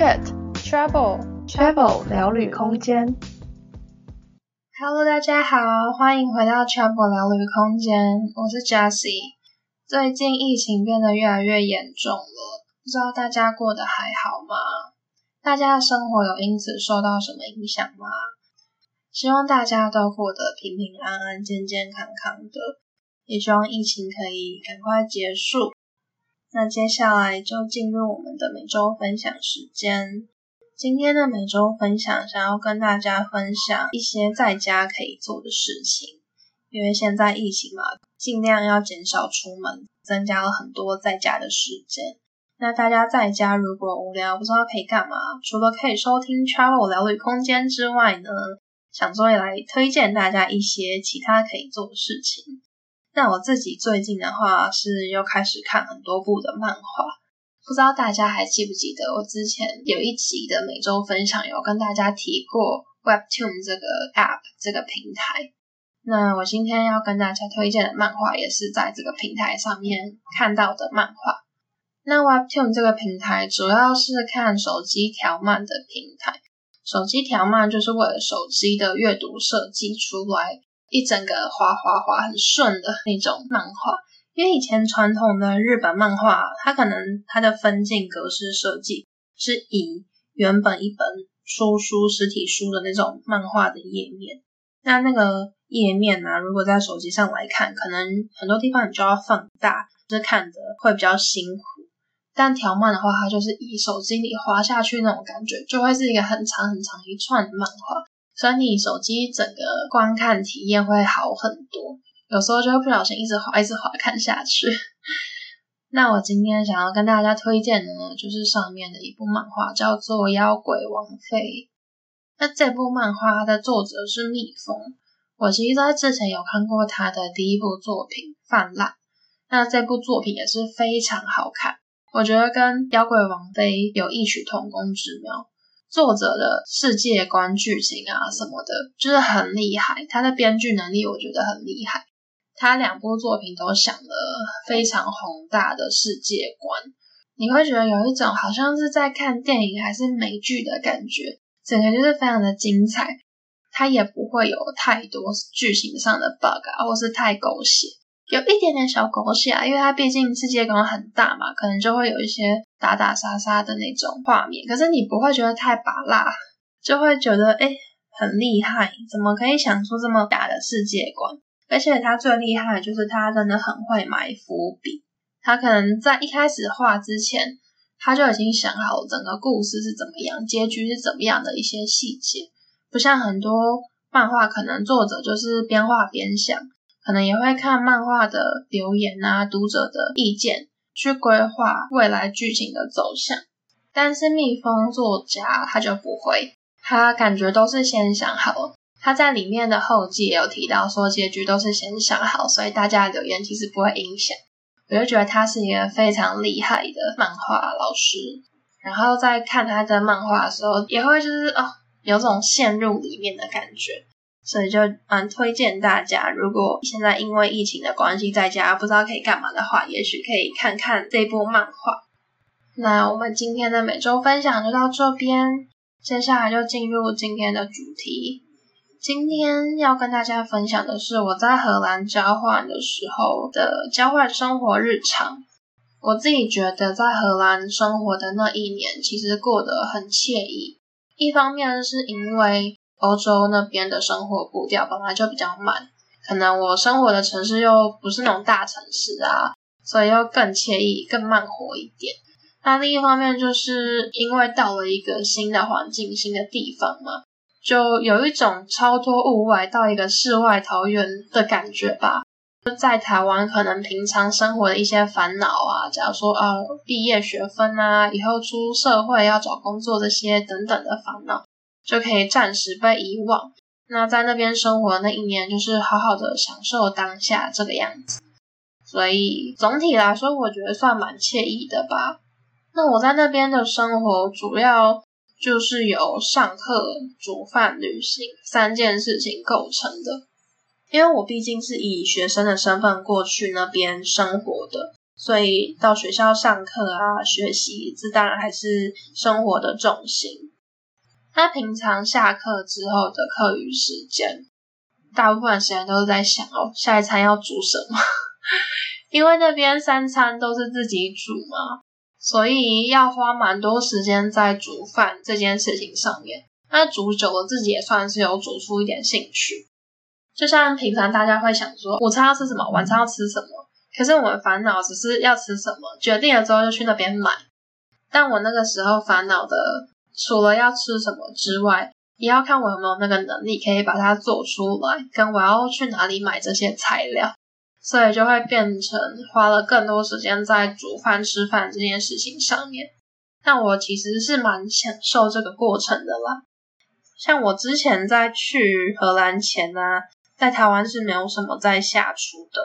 Chat Travel Travel 聊旅空间。Hello，大家好，欢迎回到 Travel 聊旅空间，我是 Jessie。最近疫情变得越来越严重了，不知道大家过得还好吗？大家的生活有因此受到什么影响吗？希望大家都过得平平安安、健健康康的，也希望疫情可以赶快结束。那接下来就进入我们的每周分享时间。今天的每周分享，想要跟大家分享一些在家可以做的事情。因为现在疫情嘛，尽量要减少出门，增加了很多在家的时间。那大家在家如果无聊，不知道可以干嘛，除了可以收听 Travel 聊旅空间之外呢，想说也来推荐大家一些其他可以做的事情。那我自己最近的话是又开始看很多部的漫画，不知道大家还记不记得我之前有一集的每周分享有跟大家提过 Webtoon 这个 App 这个平台。那我今天要跟大家推荐的漫画也是在这个平台上面看到的漫画。那 Webtoon 这个平台主要是看手机条漫的平台，手机条漫就是为了手机的阅读设计出来。一整个滑滑滑很顺的那种漫画，因为以前传统的日本漫画，它可能它的分镜格式设计是以原本一本出书实体书的那种漫画的页面，那那个页面呢、如果在手机上来看，可能很多地方你就要放大，就是看的会比较辛苦。但条漫的话，它就是以手机里滑下去那种感觉，就会是一个很长很长一串的漫画。所以你手机整个观看体验会好很多，有时候就会不小心一直滑一直滑看下去。那我今天想要跟大家推荐的呢，就是上面的一部漫画，叫做《妖鬼王妃》。那这部漫画它的作者是蜜蜂，我其实在之前有看过他的第一部作品《泛滥》，那这部作品也是非常好看，我觉得跟《妖鬼王妃》有异曲同工之妙。作者的世界观、剧情啊什么的，就是很厉害。他的编剧能力我觉得很厉害。他两部作品都想了非常宏大的世界观，你会觉得有一种好像是在看电影还是美剧的感觉，整个就是非常的精彩。他也不会有太多剧情上的 bug 啊，或是太狗血。有一点点小狗血啊，因为它毕竟世界观很大嘛，可能就会有一些打打杀杀的那种画面。可是你不会觉得太芭乐，就会觉得诶很厉害，怎么可以想出这么大的世界观？而且他最厉害的就是他真的很会埋伏笔，他可能在一开始画之前，他就已经想好整个故事是怎么样，结局是怎么样的一些细节，不像很多漫画，可能作者就是边画边想。可能也会看漫画的留言啊，读者的意见去规划未来剧情的走向，但是蜜蜂作家他就不会，他感觉都是先想好。他在里面的后记也有提到说，结局都是先想好，所以大家留言其实不会影响。我就觉得他是一个非常厉害的漫画老师，然后在看他的漫画的时候，也会就是哦，有种陷入里面的感觉。所以就蛮推荐大家，如果现在因为疫情的关系在家不知道可以干嘛的话，也许可以看看这部漫画。那我们今天的每周分享就到这边，接下来就进入今天的主题。今天要跟大家分享的是我在荷兰交换的时候的交换生活日常。我自己觉得在荷兰生活的那一年，其实过得很惬意。一方面是因为欧洲那边的生活步调本来就比较慢，可能我生活的城市又不是那种大城市啊，所以又更惬意、更慢活一点。那另一方面，就是因为到了一个新的环境、新的地方嘛，就有一种超脱物外到一个世外桃源的感觉吧。在台湾，可能平常生活的一些烦恼啊，假如说啊毕业学分啊，以后出社会要找工作这些等等的烦恼。就可以暂时被遗忘。那在那边生活的那一年，就是好好的享受当下这个样子。所以总体来说，我觉得算蛮惬意的吧。那我在那边的生活，主要就是由上课、煮饭、旅行三件事情构成的。因为我毕竟是以学生的身份过去那边生活的，所以到学校上课啊，学习这当然还是生活的重心。那平常下课之后的课余时间，大部分时间都是在想哦，下一餐要煮什么？因为那边三餐都是自己煮嘛，所以要花蛮多时间在煮饭这件事情上面。那煮久了，自己也算是有煮出一点兴趣。就像平常大家会想说，午餐要吃什么，晚餐要吃什么，可是我们烦恼只是要吃什么，决定了之后就去那边买。但我那个时候烦恼的，除了要吃什么之外，也要看我有没有那个能力可以把它做出来，跟我要去哪里买这些材料。所以就会变成花了更多时间在煮饭、吃饭这件事情上面。但我其实是蛮享受这个过程的啦。像我之前在去荷兰前呢、啊，在台湾是没有什么在下厨的。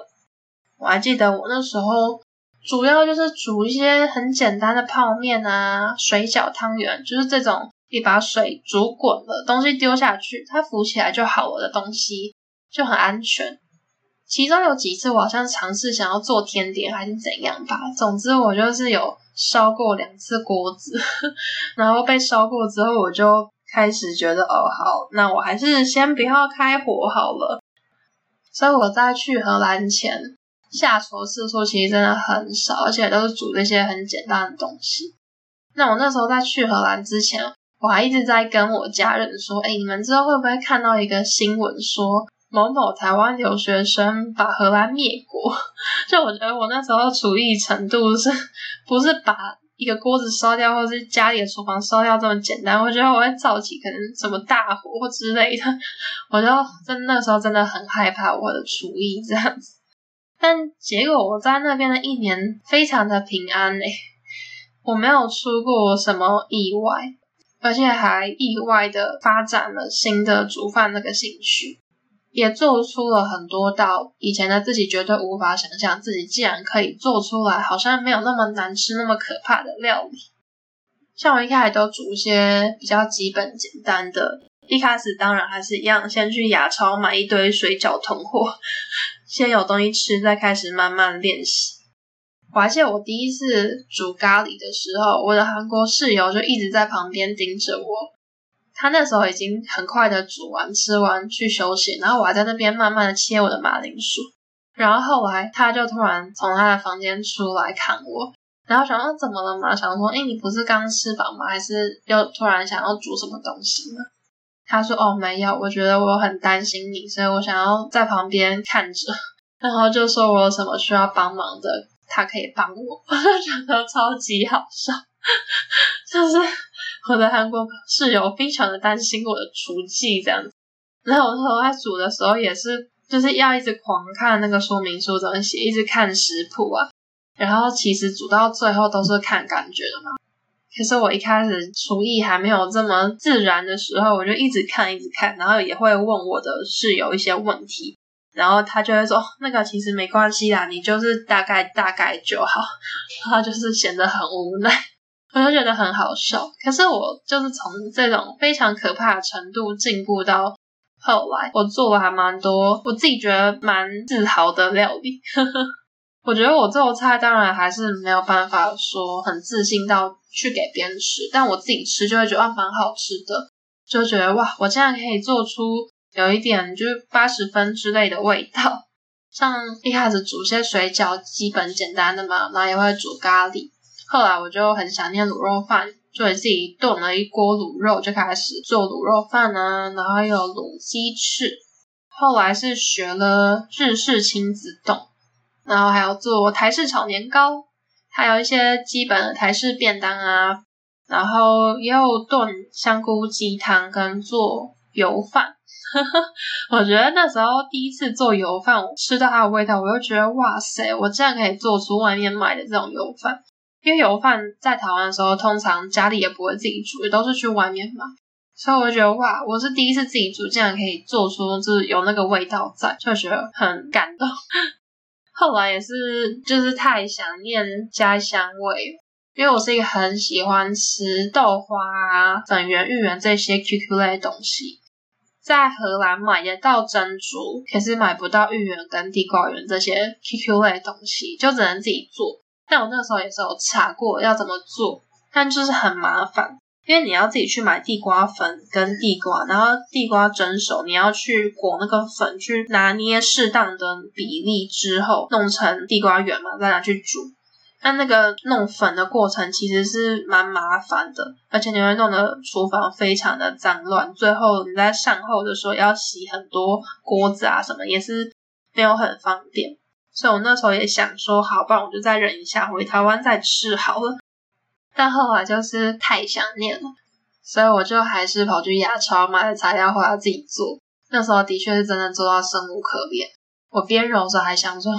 我还记得我那时候主要就是煮一些很简单的泡面啊、水饺、汤圆，就是这种一把水煮滚了，东西丢下去，它浮起来就好了的东西，就很安全。其中有几次，我好像尝试想要做甜点，还是怎样吧。总之，我就是有烧过两次锅子，然后被烧过之后，我就开始觉得，哦，好，那我还是先不要开火好了。所以我在去荷兰前，下厨次数其实真的很少，而且都是煮那些很简单的东西。那我那时候在去荷兰之前，我还一直在跟我家人说，哎，你们之后会不会看到一个新闻说，某某台湾留学生把荷兰灭国，就我觉得我那时候厨艺程度是不是把一个锅子烧掉，或是家里的厨房烧掉这么简单？我觉得我会造起可能什么大火或之类的，我就真那时候真的很害怕我的厨艺这样子。但结果我在那边的一年非常的平安诶，我没有出过什么意外，而且还意外的发展了新的煮饭那个兴趣。也做出了很多道以前的自己绝对无法想象，自己竟然可以做出来，好像没有那么难吃、那么可怕的料理。像我一开始都煮一些比较基本简单的，一开始当然还是一样，先去亚超买一堆水饺囤货，先有东西吃，再开始慢慢练习。我还记得我第一次煮咖喱的时候，我的韩国室友就一直在旁边盯着我。他那时候已经很快的煮完、吃完去休息，然后我还在那边慢慢的切我的马铃薯。然后后来他就突然从他的房间出来看我，然后想说怎么了嘛？想说，诶，你不是刚吃饱吗？还是又突然想要煮什么东西吗？他说，哦，没有，我觉得我很担心你，所以我想要在旁边看着。然后就说我有什么需要帮忙的，他可以帮我。我就觉得超级好笑，就是。我的韩国室友非常的担心我的厨技这样子，然后我说在煮的时候也是，就是要一直狂看那个说明书怎么写，一直看食谱啊，然后其实煮到最后都是看感觉的嘛。可是我一开始厨艺还没有这么自然的时候，我就一直看一直看，然后也会问我的室友一些问题，然后他就会说那个其实没关系啦，你就是大概大概就好，然后就是显得很无奈。我就觉得很好笑，可是我就是从这种非常可怕的程度进步到后来，我做了还蛮多我自己觉得蛮自豪的料理。我觉得我做菜当然还是没有办法说很自信到去给别人吃，但我自己吃就会觉得蛮好吃的，就觉得哇，我竟然可以做出有一点就是八十分之类的味道。像一开始煮些水饺，基本简单的嘛，然后也会煮咖喱。后来我就很想念卤肉饭，就自己炖了一锅卤肉，就开始做卤肉饭啊，然后还有卤鸡翅。后来是学了日式亲子冻，然后还有做台式炒年糕，还有一些基本的台式便当啊，然后也有炖香菇鸡汤跟做油饭。我觉得那时候第一次做油饭，我吃到它的味道，我就觉得哇塞，我竟然可以做出外面买的这种油饭。因为油饭在台湾的时候，通常家里也不会自己煮，也都是去外面买，所以我就觉得哇，我是第一次自己煮，竟然可以做出就是有那个味道在，就觉得很感动。后来也是就是太想念家乡味，因为我是一个很喜欢吃豆花啊、粉圆、芋圆这些 QQ 类的东西，在荷兰买得到珍珠，可是买不到芋圆跟地瓜圆这些 QQ 类的东西，就只能自己做。但我那时候也是有查过要怎么做，但就是很麻烦。因为你要自己去买地瓜粉跟地瓜，然后地瓜蒸熟，你要去裹那个粉，去拿捏适当的比例之后，弄成地瓜圆嘛，再拿去煮。但那个弄粉的过程其实是蛮麻烦的，而且你会弄得厨房非常的脏乱，最后你在善后的时候要洗很多锅子啊什么，也是没有很方便。所以我那时候也想说，好，不然我就再忍一下，回台湾再吃好了。但后来就是太想念了，所以我就还是跑去亚超买了材料回来自己做。那时候的确是真的做到生无可恋。我边揉着还想说，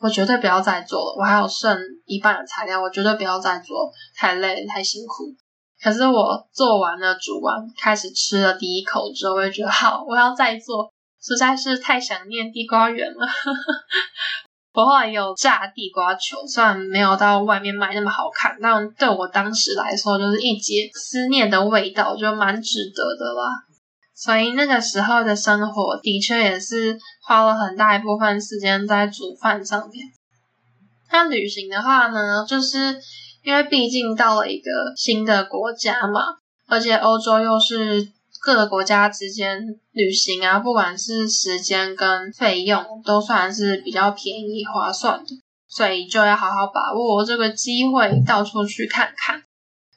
我绝对不要再做了。我还有剩一半的材料，我绝对不要再做，太累太辛苦。可是我做完了，煮完，开始吃了第一口之后，我也觉得好，我要再做，实在是太想念地瓜圆了。我后来有炸地瓜球，虽然没有到外面卖那么好看，但对我当时来说，就是一解思念的味道，就蛮值得的啦。所以那个时候的生活，的确也是花了很大一部分时间在煮饭上面。那旅行的话呢，就是因为毕竟到了一个新的国家嘛，而且欧洲又是。各个国家之间旅行啊，不管是时间跟费用，都算是比较便宜划算的，所以就要好好把握这个机会，到处去看看。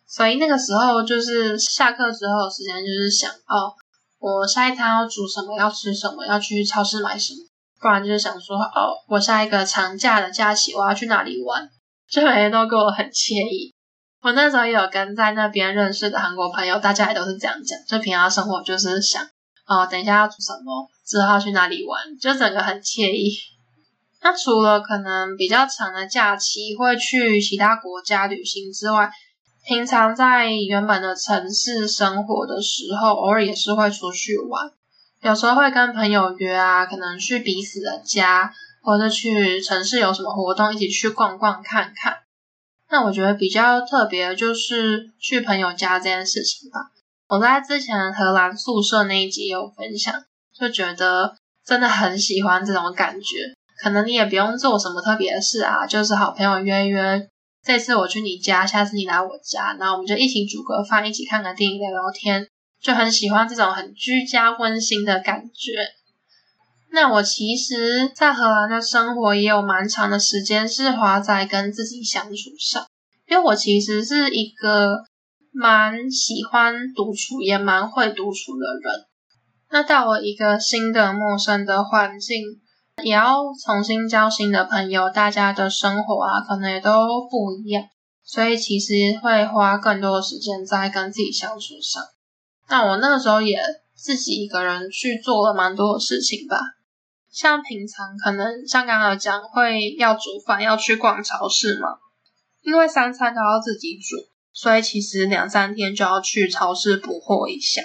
所以那个时候就是下课之后的时间，就是想哦，我下一餐要煮什么，要吃什么，要去超市买什么，不然就是想说哦，我下一个长假的假期我要去哪里玩，就每天都过得很惬意。我那时候也有跟在那边认识的韩国朋友，大家也都是这样讲，就平常生活就是想，哦，等一下要做什么，之后去哪里玩，就整个很惬意。那除了可能比较长的假期会去其他国家旅行之外，平常在原本的城市生活的时候，偶尔也是会出去玩，有时候会跟朋友约啊，可能去彼此的家，或者去城市有什么活动，一起去逛逛看看。那我觉得比较特别的就是去朋友家这件事情吧。我在之前荷兰宿舍那一集有分享，就觉得真的很喜欢这种感觉。可能你也不用做什么特别的事啊，就是好朋友约约，这次我去你家，下次你来我家，然后我们就一起煮个饭，一起看个电影，聊聊天，就很喜欢这种很居家温馨的感觉。那我其实，在荷兰的生活也有蛮长的时间是花在跟自己相处上，因为我其实是一个蛮喜欢独处，也蛮会独处的人。那到了一个新的陌生的环境，也要重新交新的朋友，大家的生活啊，可能也都不一样，所以其实会花更多的时间在跟自己相处上。那我那个时候也自己一个人去做了蛮多的事情吧。像平常可能像刚刚讲会要煮饭，要去逛超市嘛，因为三餐都要自己煮，所以其实两三天就要去超市补货一下。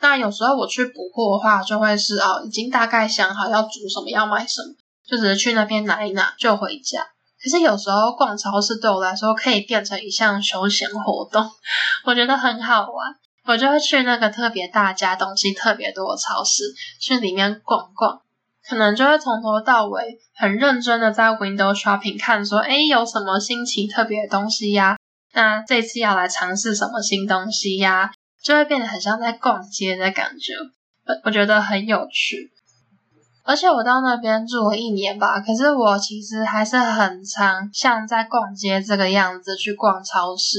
那有时候我去补货的话，就会是哦，已经大概想好要煮什么，要买什么，就只是去那边拿一拿就回家。可是有时候逛超市对我来说可以变成一项休闲活动，我觉得很好玩。我就会去那个特别大家东西特别多的超市，去里面逛逛。可能就会从头到尾很认真的在 window shopping 看，说，诶，有什么新奇特别的东西呀？那这次要来尝试什么新东西呀？就会变得很像在逛街的感觉，我我觉得很有趣。而且我到那边住了一年吧，可是我其实还是很常像在逛街这个样子去逛超市，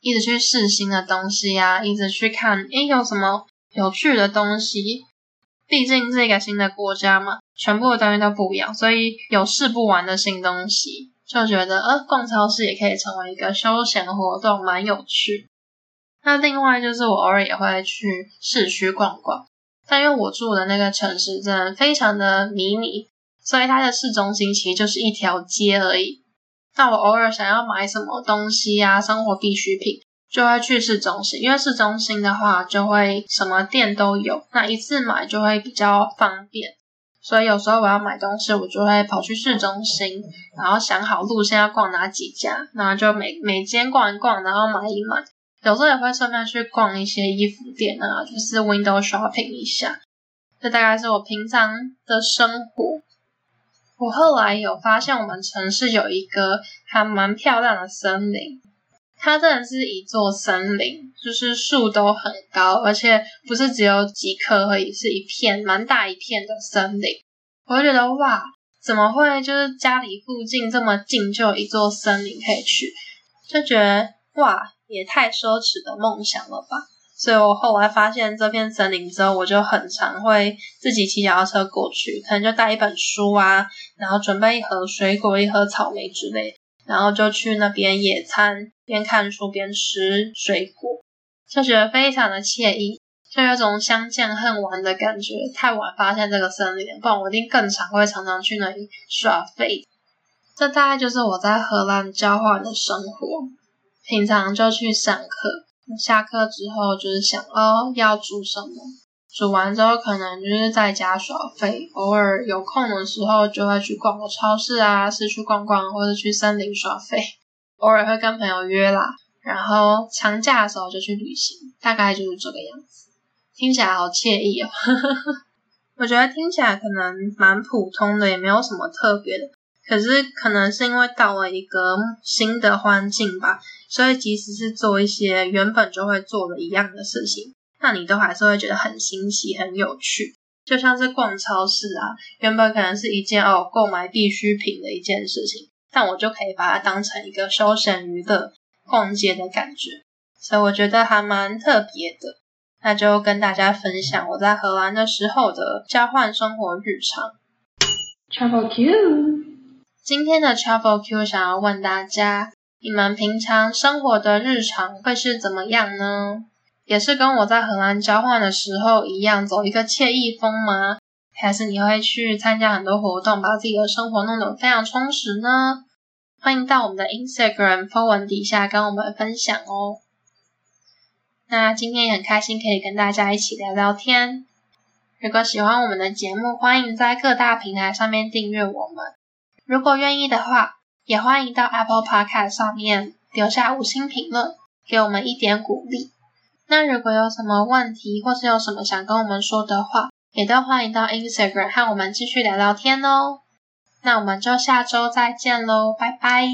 一直去试新的东西呀，一直去看，诶，有什么有趣的东西。毕竟是一个新的国家嘛，全部的东西都不一样，所以有试不完的新东西，就觉得呃，逛超市也可以成为一个休闲活动，蛮有趣。那另外就是我偶尔也会去市区逛逛，但因为我住的那个城市真的非常的迷你，所以它的市中心其实就是一条街而已。那我偶尔想要买什么东西呀，生活必需品。就会去市中心，因为市中心的话就会什么店都有，那一次买就会比较方便。所以有时候我要买东西，我就会跑去市中心，然后想好路线要逛哪几家，那就每每间逛一逛，然后买一买。有时候也会顺便去逛一些衣服店啊，就是 window shopping 一下。这大概是我平常的生活。我后来有发现，我们城市有一个还蛮漂亮的森林，它真的是一座森林，就是树都很高，而且不是只有几棵而已，是一片蛮大一片的森林。我就觉得哇，怎么会就是家里附近这么近就有一座森林可以去，就觉得哇，也太奢侈的梦想了吧。所以我后来发现这片森林之后，我就很常会自己骑脚踏车过去，可能就带一本书啊，然后准备一盒水果、一盒草莓之类，然后就去那边野餐，边看书边吃水果，就觉得非常的惬意。就有种相见恨晚的感觉，太晚发现这个森林，不然我一定更常会常常去那里耍废。这大概就是我在荷兰交换的生活，平常就去上课，下课之后就是想哦要煮什么，煮完之后可能就是在家耍废，偶尔有空的时候就会去逛个超市啊，是去逛逛或者去森林耍废，偶尔会跟朋友约啦，然后长假的时候就去旅行，大概就是这个样子。听起来好惬意哦，我觉得听起来可能蛮普通的，也没有什么特别的。可是可能是因为到了一个新的环境吧，所以即使是做一些原本就会做的一样的事情，那你都还是会觉得很新奇、很有趣。就像是逛超市啊，原本可能是一件哦购买必需品的一件事情，但我就可以把它当成一个休闲娱乐、逛街的感觉，所以我觉得还蛮特别的。那就跟大家分享我在荷兰的时候的交换生活日常。Travel Q，今天的 Travel Q 想要问大家，你们平常生活的日常会是怎么样呢？也是跟我在荷兰交换的时候一样，走一个惬意风吗？还是你会去参加很多活动，把自己的生活弄得非常充实呢？欢迎到我们的 Instagram 发文底下跟我们分享哦。那今天也很开心可以跟大家一起聊聊天。如果喜欢我们的节目，欢迎在各大平台上面订阅我们。如果愿意的话，也欢迎到 Apple Podcast 上面留下五星评论，给我们一点鼓励。那如果有什么问题，或是有什么想跟我们说的话，也都欢迎到 Instagram 和我们继续聊聊天哦。那我们就下周再见喽，拜拜。